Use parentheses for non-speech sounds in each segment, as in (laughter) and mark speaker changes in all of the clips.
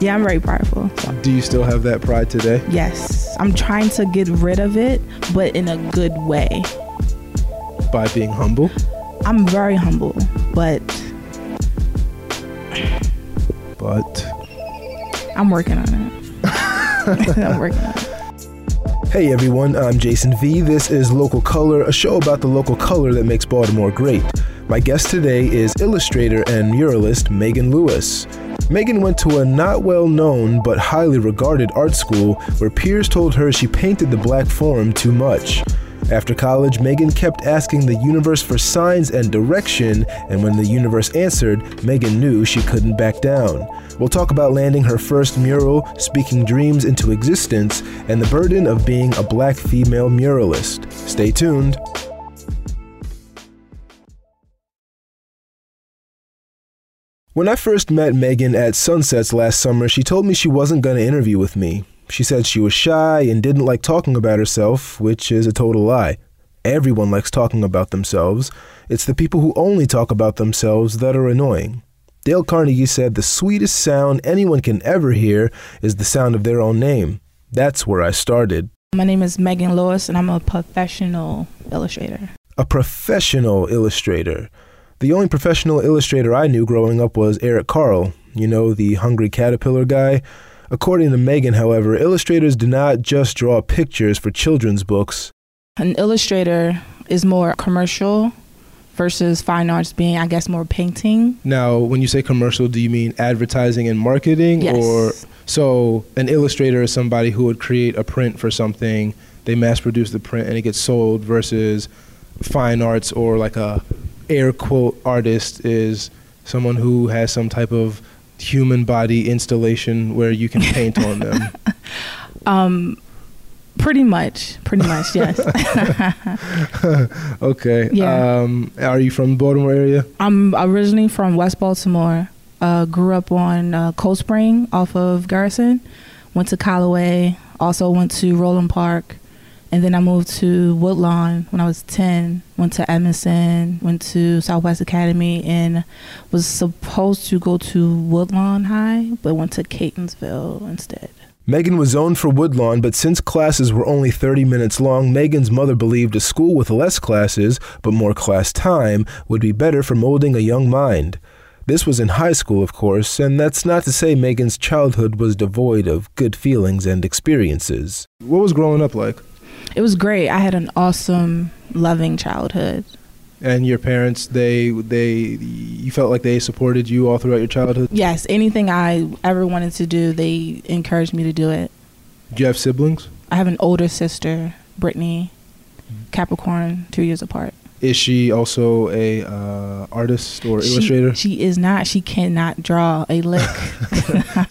Speaker 1: Yeah, I'm very prideful.
Speaker 2: Do you still have that pride today?
Speaker 1: Yes. I'm trying to get rid of it, but in a good way.
Speaker 2: By being humble?
Speaker 1: I'm very humble, but
Speaker 2: But
Speaker 1: I'm working on it. (laughs) I'm working on it.
Speaker 2: Hey everyone, I'm Jason V. This is Local Color, a show about the local color that makes Baltimore great. My guest today is illustrator and muralist Megan Lewis. Megan went to a not well known but highly regarded art school where peers told her she painted the black form too much. After college, Megan kept asking the universe for signs and direction, and when the universe answered, Megan knew she couldn't back down. We'll talk about landing her first mural, speaking dreams into existence, and the burden of being a black female muralist. Stay tuned. When I first met Megan at Sunsets last summer, she told me she wasn't going to interview with me. She said she was shy and didn't like talking about herself, which is a total lie. Everyone likes talking about themselves. It's the people who only talk about themselves that are annoying. Dale Carnegie said the sweetest sound anyone can ever hear is the sound of their own name. That's where I started.
Speaker 1: My name is Megan Lewis, and I'm a professional illustrator.
Speaker 2: A professional illustrator. The only professional illustrator I knew growing up was Eric Carle, you know, the hungry caterpillar guy. According to Megan, however, illustrators do not just draw pictures for children's books.
Speaker 1: An illustrator is more commercial versus fine arts being, I guess, more painting.
Speaker 2: Now, when you say commercial, do you mean advertising and marketing?
Speaker 1: Yes.
Speaker 2: Or so an illustrator is somebody who would create a print for something, they mass produce the print and it gets sold versus fine arts or like a air quote artist is someone who has some type of human body installation where you can paint on them. (laughs)
Speaker 1: Um, pretty much, pretty much, (laughs) yes. (laughs)
Speaker 2: okay.
Speaker 1: Yeah.
Speaker 2: Um, are you from the Baltimore area?
Speaker 1: I'm originally from West Baltimore. Uh, grew up on uh, Cold Spring off of Garrison. Went to Callaway. Also went to Roland Park. And then I moved to Woodlawn when I was 10. Went to Edmondson. Went to Southwest Academy and was supposed to go to Woodlawn High, but went to Catonsville instead.
Speaker 2: Megan was zoned for Woodlawn, but since classes were only 30 minutes long, Megan's mother believed a school with less classes, but more class time, would be better for molding a young mind. This was in high school, of course, and that's not to say Megan's childhood was devoid of good feelings and experiences. What was growing up like?
Speaker 1: It was great. I had an awesome, loving childhood.
Speaker 2: And your parents, they they you felt like they supported you all throughout your childhood?
Speaker 1: Yes, anything I ever wanted to do, they encouraged me to do it.
Speaker 2: Do you have siblings?
Speaker 1: I have an older sister, Brittany, Capricorn, two years apart.
Speaker 2: Is she also a uh, artist or
Speaker 1: She-
Speaker 2: illustrator?
Speaker 1: She, is not. She cannot draw a lick. (laughs) (laughs)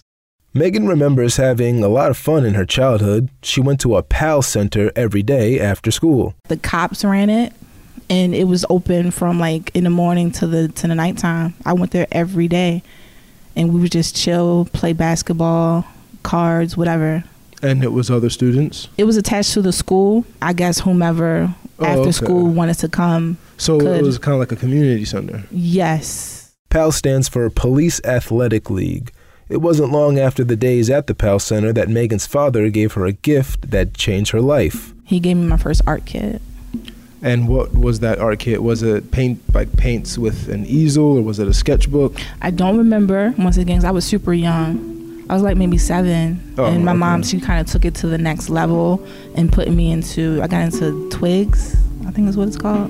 Speaker 2: Megan remembers having a lot of fun in her childhood. She went to a PAL center every day after school.
Speaker 1: the cops ran it, and it was open from like in the morning to the to the nighttime. I went there every day, and we would just chill, play basketball, cards, whatever.
Speaker 2: And it was other students?
Speaker 1: It was attached to the school. I guess whomever
Speaker 2: Oh,
Speaker 1: after
Speaker 2: okay.
Speaker 1: school wanted to come.
Speaker 2: So it was kind of like a community center.
Speaker 1: Yes.
Speaker 2: PAL stands for Police Athletic League. It wasn't long after the days at the PAL Center that Megan's father gave her a gift that changed her life.
Speaker 1: He gave me my first art kit.
Speaker 2: And what was that art kit? Was it paint like paints with an easel or was it a sketchbook?
Speaker 1: I don't remember once again 'cause I was super young. I was like maybe seven,
Speaker 2: Oh,
Speaker 1: and my
Speaker 2: okay.
Speaker 1: mom she kind of took it to the next level and put me into. I got into Twigs, I think is what it's called.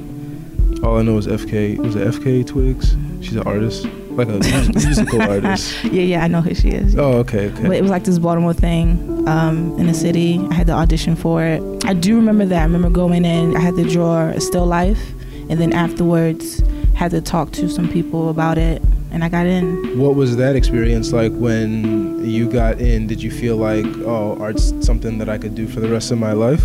Speaker 2: All I know is FK. Was it FK Twigs? She's an artist, like a (laughs) musical artist.
Speaker 1: Yeah, yeah, I know who she is.
Speaker 2: Oh, okay, okay.
Speaker 1: But it was like this Baltimore thing um, in the city. I had to audition for it. I do remember that. I remember going in. I had to draw a still life, and then afterwards had to talk to some people about it, and I got in.
Speaker 2: What was that experience like when you got in? Did you feel like, oh, art's something that I could do for the rest of my life?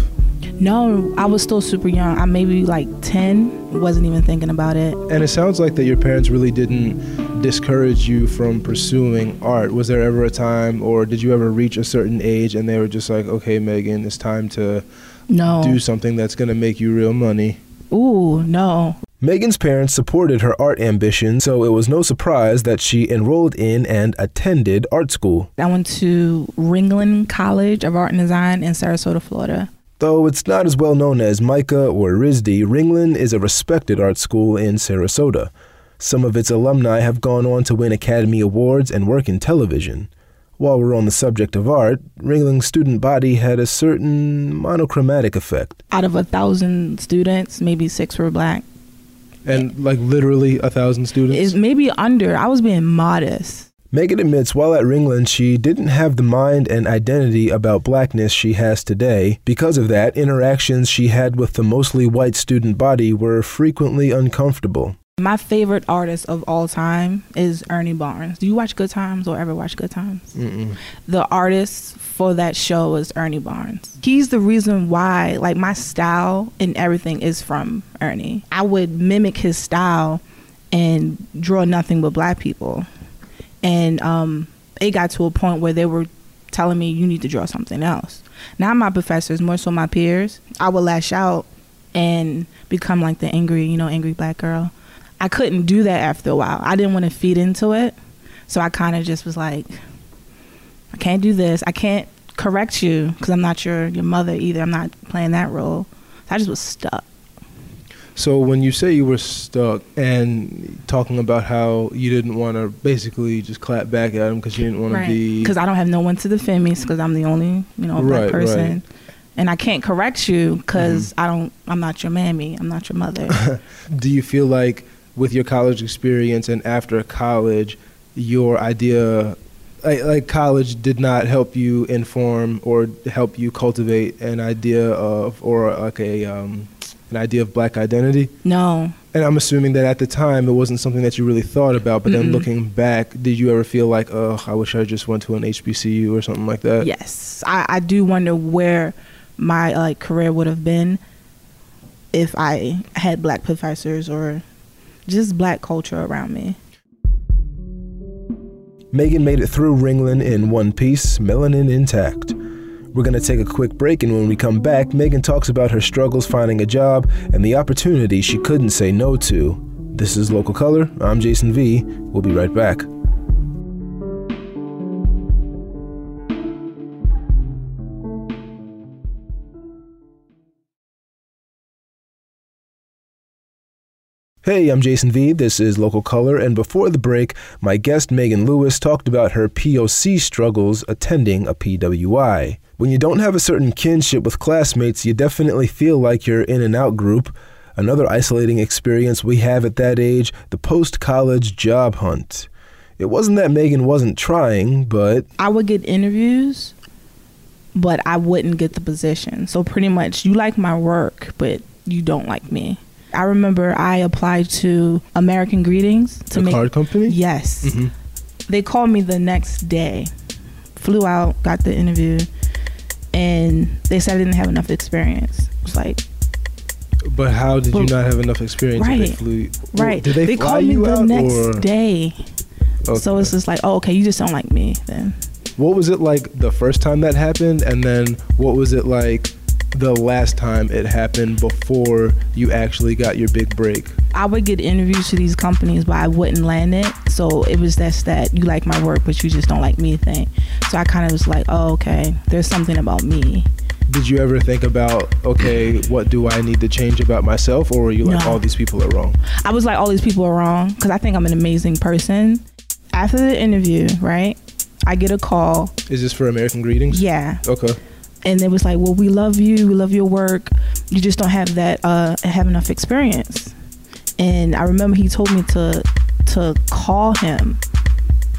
Speaker 1: No, I was still super young. I maybe like ten. Wasn't even thinking about it.
Speaker 2: And it sounds like that your parents really didn't discourage you from pursuing art. Was there ever a time, or did you ever reach a certain age and they were just like, okay, Megan, it's time to
Speaker 1: No.
Speaker 2: do something that's going to make you real money?
Speaker 1: Ooh, no.
Speaker 2: Megan's parents supported her art ambition, so it was no surprise that she enrolled in and attended art school.
Speaker 1: I went to Ringling College of Art and Design in Sarasota, Florida.
Speaker 2: Though it's not as well known as MICA or RISD, Ringling is a respected art school in Sarasota. Some of its alumni have gone on to win Academy Awards and work in television. While we're on the subject of art, Ringling's student body had a certain monochromatic effect.
Speaker 1: Out of a thousand students, maybe six were black.
Speaker 3: And like literally a thousand students?
Speaker 1: It's maybe under. I was being modest.
Speaker 2: Megan admits while at Ringling, she didn't have the mind and identity about blackness she has today. Because of that, interactions she had with the mostly white student body were frequently uncomfortable.
Speaker 1: My favorite artist of all time is Ernie Barnes. Do you watch Good Times or ever watch Good Times?
Speaker 3: Mm-mm.
Speaker 1: The artist for that show is Ernie Barnes. He's the reason why, like, my style and everything is from Ernie. I would mimic his style and draw nothing but black people. And um, it got to a point where they were telling me, you need to draw something else. Not my professors, more so my peers. I would lash out and become like the angry, you know, angry black girl. I couldn't do that after a while. I didn't want to feed into it. So I kind of just was like, I can't do this. I can't correct you because I'm not your, your mother either. I'm not playing that role. So I just was stuck.
Speaker 3: So when you say you were stuck and talking about how you didn't want to basically just clap back at him because you didn't want to be
Speaker 1: Because I don't have no one to defend me because I'm the only, you know, black
Speaker 3: Right,
Speaker 1: person.
Speaker 3: right.
Speaker 1: And I can't correct you because
Speaker 3: Mm-hmm.
Speaker 1: I don't, I'm not your mammy. I'm not your mother. (laughs)
Speaker 3: do you feel like with your college experience and after college your idea like, like college did not help you inform or help you cultivate an idea of or like a um, an idea of black identity
Speaker 1: no.
Speaker 3: and i'm assuming that at the time it wasn't something that you really thought about but then
Speaker 1: Mm-mm.
Speaker 3: looking back did you ever feel like oh i wish i just went to an hbcu or something like that
Speaker 1: Yes, I, I do wonder where my like career would have been if I had black professors or just black culture around me.
Speaker 2: Megan made it through Ringling in one piece, melanin intact. We're going to take a quick break, and when we come back, Megan talks about her struggles finding a job and the opportunity she couldn't say no to. This is Local Color. I'm Jason V. We'll be right back. Hey, I'm Jason V. This is Local Color, and before the break, my guest Megan Lewis talked about her POC struggles attending a PWI. When you don't have a certain kinship with classmates, you definitely feel like you're in and out group. Another isolating experience we have at that age the post college job hunt. It wasn't that Megan wasn't trying, but
Speaker 1: I would get interviews, but I wouldn't get the position. So pretty much, you like my work, but you don't like me. I remember I applied to American Greetings to
Speaker 3: the
Speaker 1: make
Speaker 3: card company?
Speaker 1: Yes.
Speaker 3: hmm
Speaker 1: they called me the next day flew out got the interview and they said i didn't have enough experience. It was like
Speaker 3: but how did you not have enough experience if they
Speaker 1: Right.
Speaker 3: flew
Speaker 1: right.
Speaker 3: did they, fly
Speaker 1: called me
Speaker 3: you
Speaker 1: the next
Speaker 3: or?
Speaker 1: day. So it's just like oh okay you just don't like me then.
Speaker 3: What was it like the first time that happened, and then what was it like the last time it happened before you actually got your big break?
Speaker 1: i would get interviews to these companies but i wouldn't land it so it was just that you like my work but you just don't like me thing so i kind of was like oh okay there's something about me
Speaker 3: Did you ever think about, okay, what do I need to change about myself, or were you like,
Speaker 1: No.
Speaker 3: all these people are wrong?
Speaker 1: I was like, all these people are wrong because I think I'm an amazing person. After the interview, right, I get a call.
Speaker 3: Is this for American Greetings?
Speaker 1: Yeah.
Speaker 3: Okay.
Speaker 1: And it was like, well, we love you. We love your work. You just don't have that, uh, have enough experience. And I remember he told me to, to call him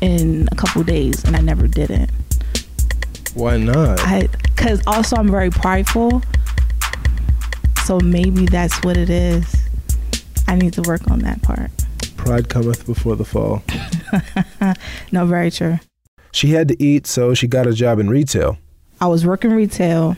Speaker 1: in a couple days and I never did it.
Speaker 3: Why not?
Speaker 1: I, cause also I'm very prideful. So maybe that's what it is. I need to work on that part.
Speaker 3: Pride cometh before the fall. (laughs)
Speaker 1: No, very true.
Speaker 2: she had to eat, so she got a job in retail.
Speaker 1: I was working retail,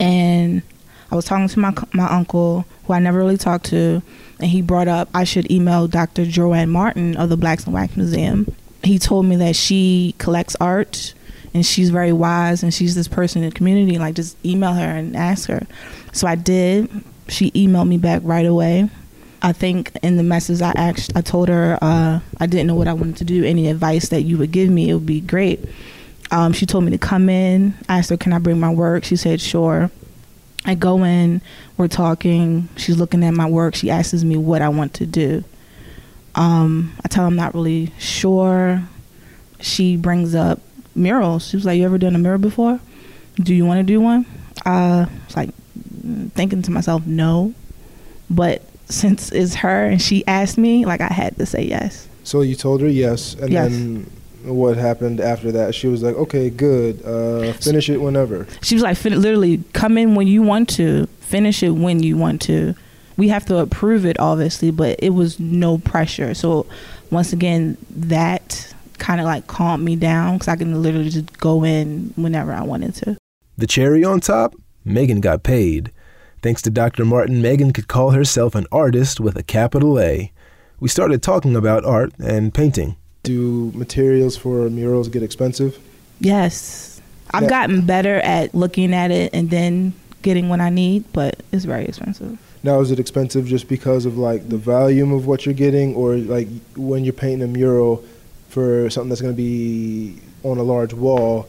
Speaker 1: and I was talking to my my uncle, who I never really talked to, and he brought up I should email Dr. Joanne Martin of the Blacks and Wax Museum. He told me that she collects art, and she's very wise, and she's this person in the community. Like, just email her and ask her. So I did. She emailed me back right away. I think in the message I asked, I told her uh, I didn't know what I wanted to do. Any advice that you would give me, it would be great. Um, she told me to come in. I asked her, "Can I bring my work?" She said, "Sure." I go in. We're talking. She's looking at my work. She asks me what I want to do. Um, I tell her I'm not really sure. She brings up murals. She was like, "You ever done a mural before? Do you want to do one?" Uh, it's like mm, thinking to myself, "No," but since it's her and she asked me, like I had to say yes.
Speaker 3: So you told her yes, and
Speaker 1: Yes.
Speaker 3: then what happened after that? She was like, "Okay, good. Uh, finish it whenever."
Speaker 1: She was like, fin- literally, come in when you want to, finish it when you want to. We have to approve it, obviously, but it was no pressure. So, once again, that kind of like calmed me down because I can literally just go in whenever I wanted to.
Speaker 2: The cherry on top? Megan got paid. Thanks to Dr. Martin, Megan could call herself an artist with a capital A. We started talking about art and painting.
Speaker 3: Do materials for murals get expensive?
Speaker 1: Yes. I've gotten better at looking at it and then getting what I need, but it's very expensive.
Speaker 3: Now, is it expensive just because of like the volume of what you're getting, or like when you're painting a mural for something that's going to be on a large wall,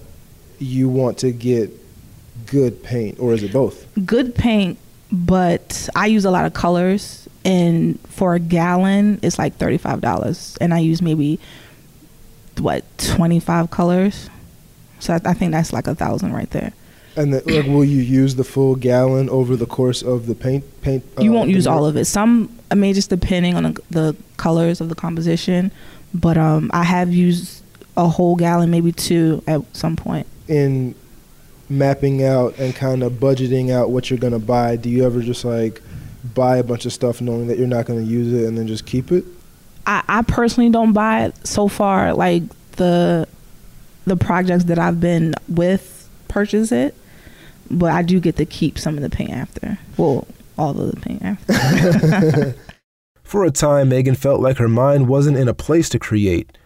Speaker 3: you want to get good paint, or is it both?
Speaker 1: good paint, but I use a lot of colors, and for a gallon, it's like thirty five dollars, and I use maybe what twenty five colors. So I, I think that's like a thousand right there.
Speaker 3: And the, like, will you use the full gallon over the course of the paint? Paint.
Speaker 1: you won't use all of it. Some, I mean, just depending on the, the colors of the composition, but um, I have used a whole gallon, maybe two at some point.
Speaker 3: in mapping out and kind of budgeting out what you're going to buy, do you ever just like buy a bunch of stuff knowing that you're not going to use it and then just keep it?
Speaker 1: I, I personally don't buy it so far. Like the the projects that I've been with purchase it, but I do get to keep some of the paint after. Well, all of the paint after. (laughs)
Speaker 2: For a time, Megan felt like her mind wasn't in a place to create.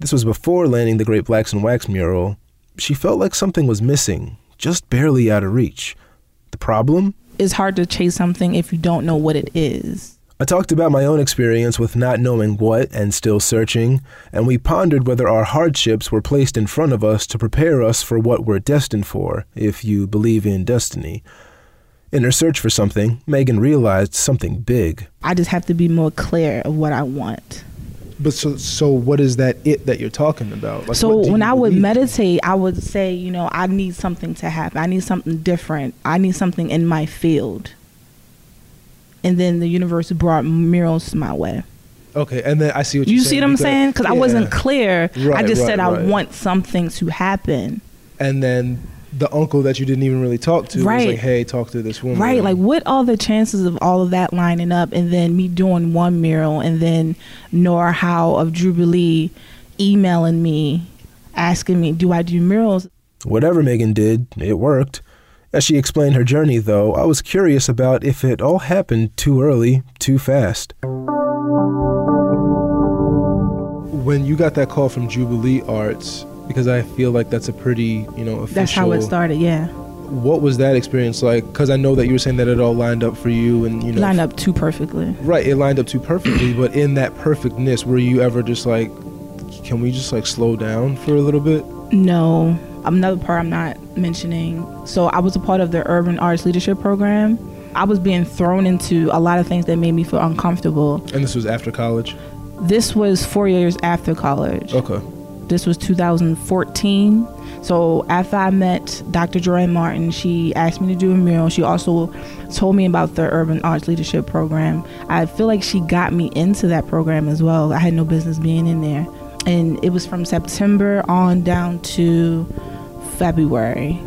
Speaker 2: This was before landing the Great Blacks and Wax mural. She felt like something was missing, just barely out of reach. The problem?
Speaker 1: It's hard to chase something if you don't know what it is.
Speaker 2: I talked about my own experience with not knowing what and still searching, and we pondered whether our hardships were placed in front of us to prepare us for what we're destined for, if you believe in destiny. In her search for something, Megan realized something big.
Speaker 1: I just have to be more clear of what I want.
Speaker 3: But so, so what is that it that you're talking about? Like,
Speaker 1: so when I would meditate, I would say, you know, I need something to happen. I need something different. I need something in my field. And then the universe brought murals my way.
Speaker 3: okay, and then I see what
Speaker 1: You
Speaker 3: you're
Speaker 1: see what I'm
Speaker 3: because-
Speaker 1: saying? Because I wasn't clear. I just
Speaker 3: right,
Speaker 1: said I want something to happen.
Speaker 3: And then the uncle that you didn't even really talk to was like, "Hey, talk to this woman."
Speaker 1: Right. Like, what are the chances of all of that lining up and then me doing one mural and then Nora Howe of Jubilee emailing me, asking me, do I do murals?
Speaker 2: Whatever Megan did, it worked. As she explained her journey, though, I was curious about if it all happened too early, too fast.
Speaker 3: when you got that call from Jubilee Arts, because I feel like that's a pretty, you know, official.
Speaker 1: That's how it started, yeah.
Speaker 3: What was that experience like? Because I know that you were saying that it all lined up for you, and you know,
Speaker 1: Lined up too perfectly.
Speaker 3: right, it lined up too perfectly. but in that perfectness, were you ever just like, can we just like slow down for a little bit?
Speaker 1: No, another part I'm not mentioning. So I was a part of the Urban Arts Leadership Program. I was being thrown into a lot of things that made me feel uncomfortable.
Speaker 3: And this was after college.
Speaker 1: This was four years after college.
Speaker 3: Okay.
Speaker 1: This was 2014. So after I met Dr. Joanne Martin, she asked me to do a mural. She also told me about the Urban Arts Leadership Program. I feel like she got me into that program as well. I had no business being in there. And it was from September on down to February.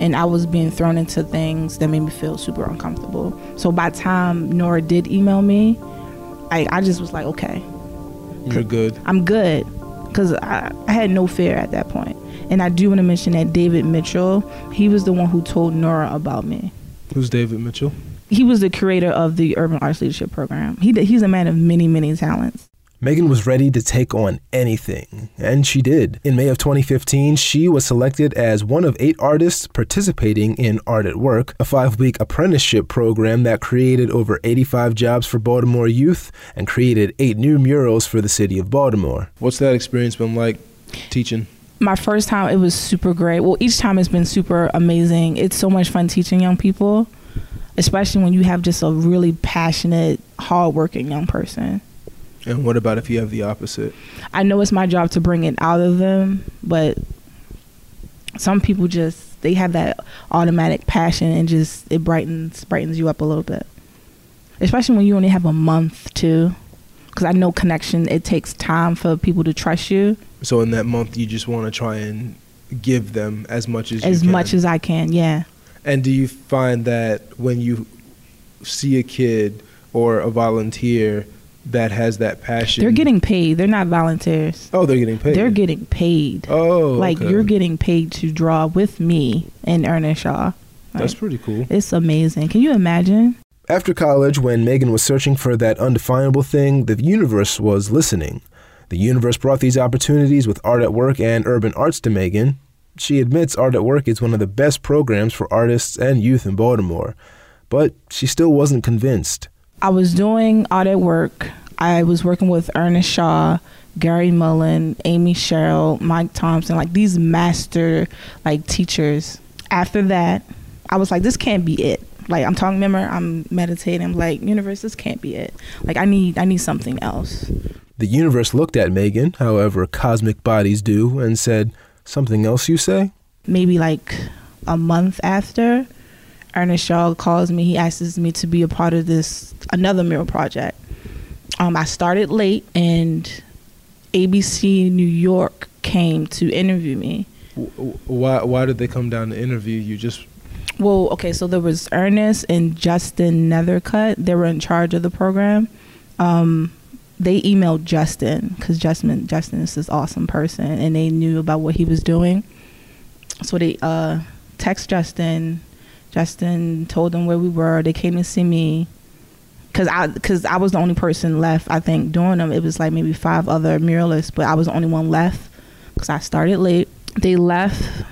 Speaker 1: And I was being thrown into things that made me feel super uncomfortable. So by the time Nora did email me, I, I just was like, okay,
Speaker 3: You're good.
Speaker 1: I'm good because I, I had no fear at that point. And I do want to mention that David Mitchell, he was the one who told Nora about me.
Speaker 3: Who's David Mitchell?
Speaker 1: He was the creator of the Urban Arts Leadership Program. He he's a man of many many talents.
Speaker 2: Megan was ready to take on anything, and she did. In May of 2015, she was selected as one of eight artists participating in Art at Work, a five week apprenticeship program that created over 85 jobs for Baltimore youth and created eight new murals for the city of Baltimore.
Speaker 3: What's that experience been like teaching?
Speaker 1: My first time, it was super great. Well, each time it's been super amazing. It's so much fun teaching young people, especially when you have just a really passionate, hardworking young person.
Speaker 3: And what about if you have the opposite?
Speaker 1: I know it's my job to bring it out of them, but some people just they have that automatic passion and just it brightens brightens you up a little bit. Especially when you only have a month too. Cuz I know connection it takes time for people to trust you.
Speaker 3: So in that month you just want to try and give them as much as
Speaker 1: as much as I can, yeah.
Speaker 3: And do you find that when you see a kid or a volunteer that has that passion.
Speaker 1: They're getting paid. They're not volunteers.
Speaker 3: Oh, they're getting paid.
Speaker 1: They're getting paid.
Speaker 3: Oh,
Speaker 1: like
Speaker 3: okay.
Speaker 1: you're getting paid to draw with me and Ernest Shaw.
Speaker 3: That's pretty cool.
Speaker 1: It's amazing. Can you imagine?
Speaker 2: After college, when Megan was searching for that undefinable thing, the universe was listening. The universe brought these opportunities with Art at Work and Urban Arts to Megan. She admits Art at Work is one of the best programs for artists and youth in Baltimore, but she still wasn't convinced.
Speaker 1: I was doing at Work. I was working with Ernest Shaw, Gary Mullen, Amy Sherald, Mike Thompson, like these master like teachers. After that, I was like, this can't be it. Like I'm talking, remember, I'm meditating. I'm like, universe, this can't be it. Like I need, I need something else.
Speaker 2: The universe looked at Megan, however cosmic bodies do, and said, "Something else, you say?"
Speaker 1: Maybe like a month after, Ernest Shaw calls me. He asks me to be a part of this another mural project. Um, I started late, and ABC New York came to interview me.
Speaker 3: Why? Why did they come down to interview you? Just
Speaker 1: well, okay. So there was Ernest and Justin Nethercutt. They were in charge of the program. Um, they emailed Justin because Justin Justin is this awesome person, and they knew about what he was doing. So they uh, text Justin. Justin told them where we were. They came to see me because I because I was the only person left. I think doing them. It was like maybe five other muralists, but I was the only one left because I started late. They left,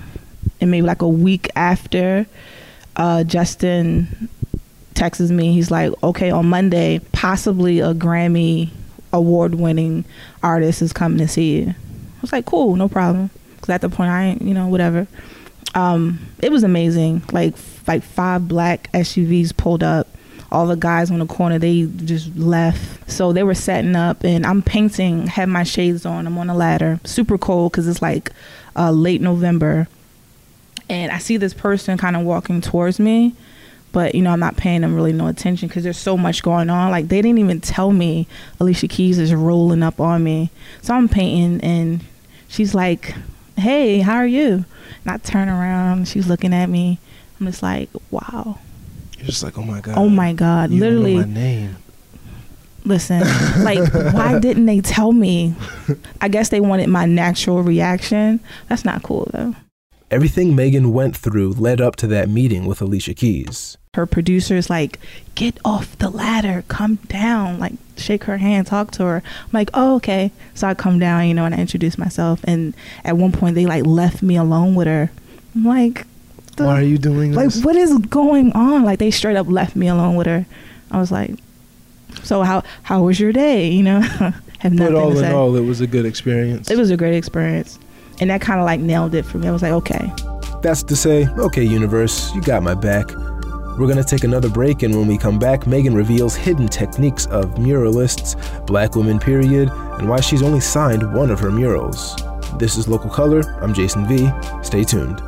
Speaker 1: and maybe like a week after, uh, Justin texts me. He's like, "Okay, on Monday, possibly a Grammy award-winning artist is coming to see you." I was like, "Cool, no problem." Because at the point, I ain't, you know, whatever. Um, it was amazing. Like like five black SUVs pulled up. All the guys on the corner they just left. So they were setting up and i'm painting have my shades on. I'm on a ladder. Super cold because it's like uh, late november. And i see this person kind of walking towards me but you know i'm not paying them really no attention because there's so much going on. Like they didn't even tell me alicia keys is rolling up on me. So i'm painting and she's like hey how are you and i turn around she's looking at me i'm just like wow
Speaker 3: you're just like, oh my god.
Speaker 1: Oh my god!
Speaker 3: You
Speaker 1: Literally,
Speaker 3: my name.
Speaker 1: Listen, (laughs) like, why didn't they tell me? I guess they wanted my natural reaction. That's not cool though.
Speaker 2: Everything Megan went through led up to that meeting with Alicia Keys.
Speaker 1: Her producer's like, get off the ladder, come down, like shake her hand, talk to her. I'm like, oh, okay. So I come down, you know, and I introduce myself. And at one point, they like left me alone with her. I'm like,
Speaker 3: the, why are you doing this?
Speaker 1: like
Speaker 3: this?
Speaker 1: what is going on like they straight up left me alone with her i was like so how how was your day (laughs) you know (laughs) have nothing
Speaker 3: but all
Speaker 1: to
Speaker 3: in
Speaker 1: say.
Speaker 3: all it was a good experience
Speaker 1: it was a great experience and that kind of like nailed it for me i was like okay
Speaker 2: that's to say okay universe you got my back we're going to take another break, and when we come back, Megan reveals hidden techniques of muralists, black women, period, and why she's only signed one of her murals. This is Local Color. I'm Jason V. Stay tuned.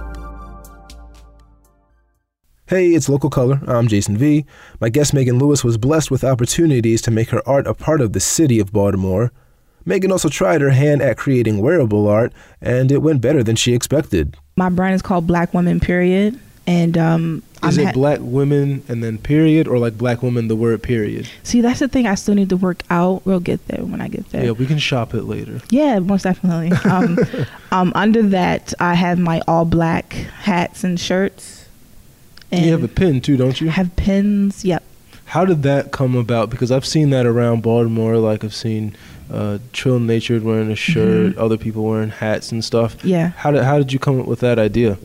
Speaker 2: Hey, it's Local Color. I'm Jason V. My guest Megan Lewis was blessed with opportunities to make her art a part of the city of Baltimore. Megan also tried her hand at creating wearable art, and it went better than she expected.
Speaker 1: My brand is called Black Women Period, and um,
Speaker 3: is
Speaker 1: I'm
Speaker 3: it
Speaker 1: ha-
Speaker 3: black women and then period, or like black women the word period?
Speaker 1: See, that's the thing. I still need to work out. We'll get there when I get there.
Speaker 3: Yeah, we can shop it later.
Speaker 1: Yeah, most definitely. Um, (laughs) um, under that, I have my all black hats and shirts.
Speaker 3: And you have a pin too, don't you?
Speaker 1: I have pins. Yep.
Speaker 3: How did that come about? Because I've seen that around Baltimore. Like I've seen uh, Trill Natured wearing a shirt,
Speaker 1: Mhm.
Speaker 3: other people wearing hats and stuff.
Speaker 1: Yeah.
Speaker 3: How did how did you come up with that idea?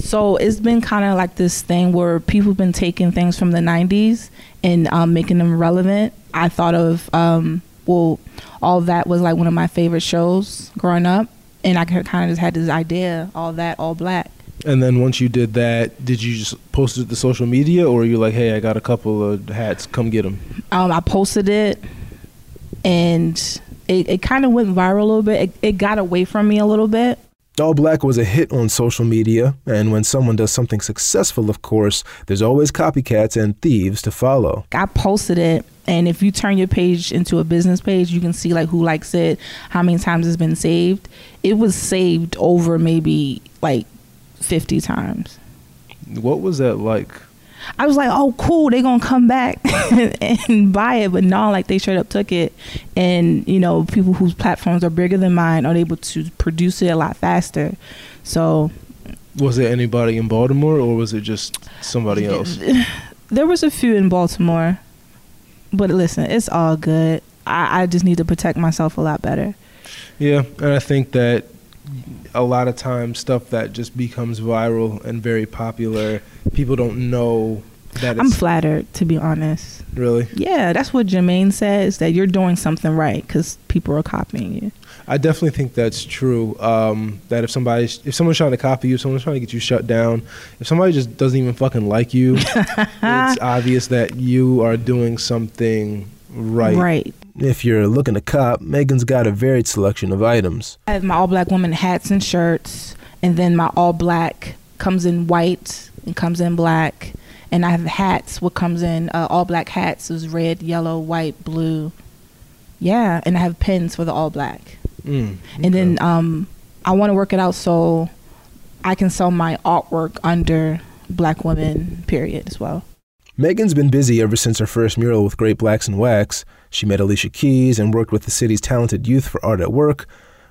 Speaker 1: So it's been kind of like this thing where people have been taking things from the 90s and um, making them relevant. I thought of, um, well, all that was like one of my favorite shows growing up. And I kind of just had this idea, all that, all black.
Speaker 3: And then once you did that, did you just post it to social media, or you like, hey, I got a couple of hats, come get them?
Speaker 1: Um, I posted it and it, it kind of went viral a little bit. It, it got away from me a little bit.
Speaker 2: All Black was a hit on social media, and when someone does something successful, of course, there's always copycats and thieves to follow.
Speaker 1: I posted it, and if you turn your page into a business page, you can see like who likes it, how many times it's been saved. It was saved over maybe like 50 times.
Speaker 3: What was that like?
Speaker 1: I was like, oh, cool, they gonna come back (laughs) and buy it, but no, like they straight up took it, and you know, people whose platforms are bigger than mine are able to produce it a lot faster. So
Speaker 3: Was it anybody in Baltimore, or was it just somebody else? (sighs)
Speaker 1: there was a few in Baltimore, but listen, it's all good. I, I just need to protect myself a lot better.
Speaker 3: Yeah, and I think that a lot of times stuff that just becomes viral and very popular, people don't know that
Speaker 1: I'm flattered, to be honest.
Speaker 3: really.
Speaker 1: Yeah, that's what Jermaine says that you're doing something right because people are copying you.
Speaker 3: I definitely think that's true. Um, that if somebody, if someone's trying to copy you, if someone's trying to get you shut down, if somebody just doesn't even fucking like you, (laughs) it's obvious that you are doing something right.
Speaker 1: Right.
Speaker 2: If you're looking to cop, Megan's got a varied selection of items.
Speaker 1: I have my all black woman hats and shirts, and then my all black comes in white and comes in black. And I have hats, what comes in uh, all black hats is red, yellow, white, blue. Yeah, and I have pins for the all black.
Speaker 3: Mm,
Speaker 1: And then um, I want to work it out so I can sell my artwork under black women, period, as well.
Speaker 2: Megan's been busy ever since her first mural with Great Blacks and Wax. She met Alicia Keys and worked with the city's talented youth for art at work.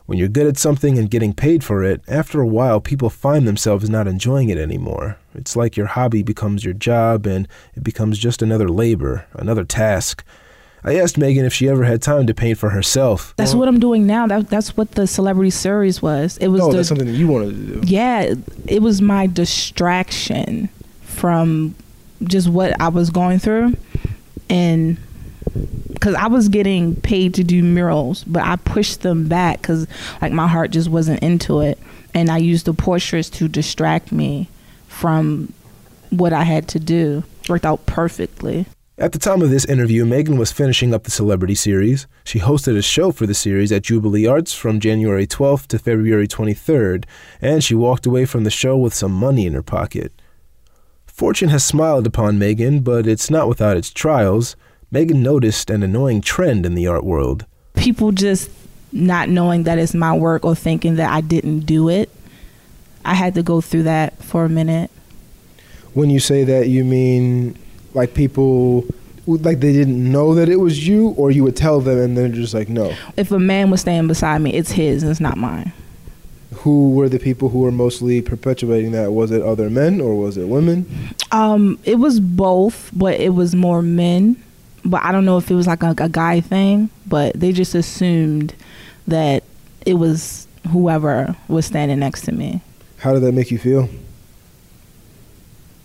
Speaker 2: When you're good at something and getting paid for it, after a while people find themselves not enjoying it anymore. It's like your hobby becomes your job and it becomes just another labor, another task. I asked Megan if she ever had time to paint for herself.
Speaker 1: That's what I'm doing now. That, that's what the celebrity series was. It was
Speaker 3: oh,
Speaker 1: the,
Speaker 3: that's something that you wanted to do.
Speaker 1: yeah, it was my distraction from just what I was going through, and because I was getting paid to do murals, but I pushed them back because like my heart just wasn't into it, and I used the portraits to distract me from what I had to do. Worked out perfectly.
Speaker 2: At the time of this interview, Megan was finishing up the celebrity series. She hosted a show for the series at Jubilee Arts from January 12th to February 23rd, and she walked away from the show with some money in her pocket. Fortune has smiled upon Megan, but it's not without its trials. Megan noticed an annoying trend in the art world.
Speaker 1: People just not knowing that it's my work or thinking that I didn't do it. I had to go through that for a minute.
Speaker 3: When you say that, you mean like people, like they didn't know that it was you, or you would tell them and they're just like, no.
Speaker 1: If a man was standing beside me, it's his and it's not mine.
Speaker 3: Who were the people who were mostly perpetuating that? Was it other men or was it women?
Speaker 1: Um, it was both, but it was more men. But I don't know if it was like a, a guy thing, but they just assumed that it was whoever was standing next to me.
Speaker 3: How did that make you feel?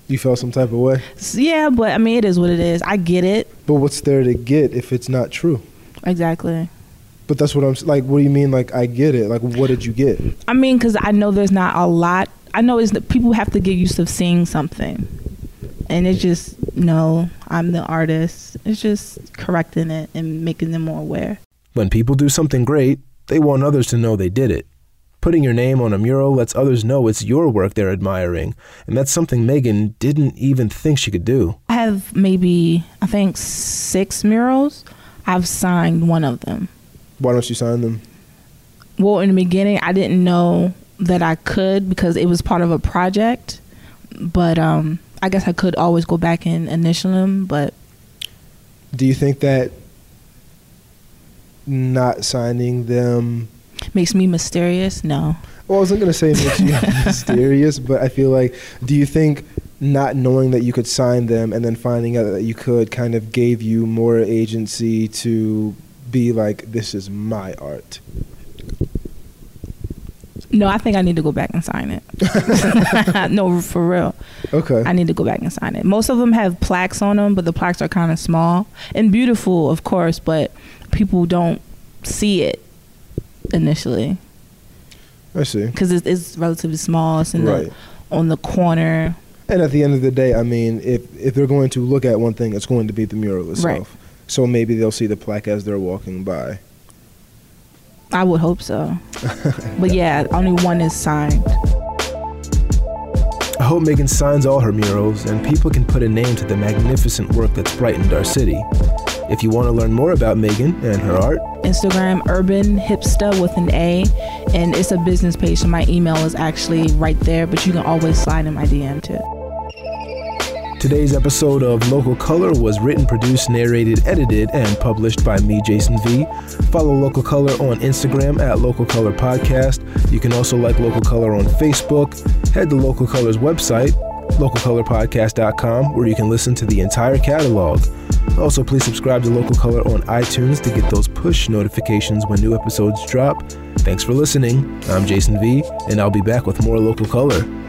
Speaker 3: You felt some type of way?
Speaker 1: Yeah, but I mean, it is what it is. I get it.
Speaker 3: But what's there to get if it's not true?
Speaker 1: Exactly.
Speaker 3: But that's what I'm like. What do you mean? Like I get it. Like what did you get?
Speaker 1: I mean, because I know there's not a lot. I know it's people have to get used to seeing something, and it's just no. I'm the artist. It's just correcting it and making them more aware.
Speaker 2: When people do something great, they want others to know they did it. Putting your name on a mural lets others know it's your work they're admiring, and that's something Megan didn't even think she could do.
Speaker 1: I have maybe I think six murals. I've signed one of them.
Speaker 3: Why don't you sign them?
Speaker 1: Well, in the beginning, I didn't know that I could because it was part of a project. But um, I guess I could always go back and initial them. But
Speaker 3: Do you think that not signing them?
Speaker 1: makes me mysterious. No.
Speaker 3: Well, I wasn't gonna say makes you (laughs) mysterious, but I feel like. Do you think not knowing that you could sign them and then finding out that you could kind of gave you more agency to be like, this is my art?
Speaker 1: No, I think I need to go back and sign it. (laughs) no, for real.
Speaker 3: Okay.
Speaker 1: I need to go back and sign it. Most of them have plaques on them, but the plaques are kind of small and beautiful, of course, but people don't see it initially
Speaker 3: I see.
Speaker 1: because it's, it's relatively small. It's in
Speaker 3: Right.
Speaker 1: the on the corner.
Speaker 3: And at the end of the day, I mean, if if they're going to look at one thing, it's going to be the mural itself.
Speaker 1: Right.
Speaker 3: So maybe they'll see the plaque as they're walking by.
Speaker 1: I would hope so. but (laughs) yeah, only one is signed.
Speaker 2: I hope Megan signs all her murals and people can put a name to the magnificent work that's brightened our city. If you want to learn more about Megan and her art,
Speaker 1: Instagram urban hipster with an A, and it's a business page. So my email is actually right there, but you can always slide in my DM too.
Speaker 2: Today's episode of Local Color was written, produced, narrated, edited, and published by me, Jason V. Follow Local Color on Instagram at Local Color Podcast. You can also like Local Color on Facebook. Head to Local Color's website, localcolorpodcast.com, where you can listen to the entire catalog. Also, please subscribe to Local Color on iTunes to get those push notifications when new episodes drop. Thanks for listening. I'm Jason V, and I'll be back with more Local Color.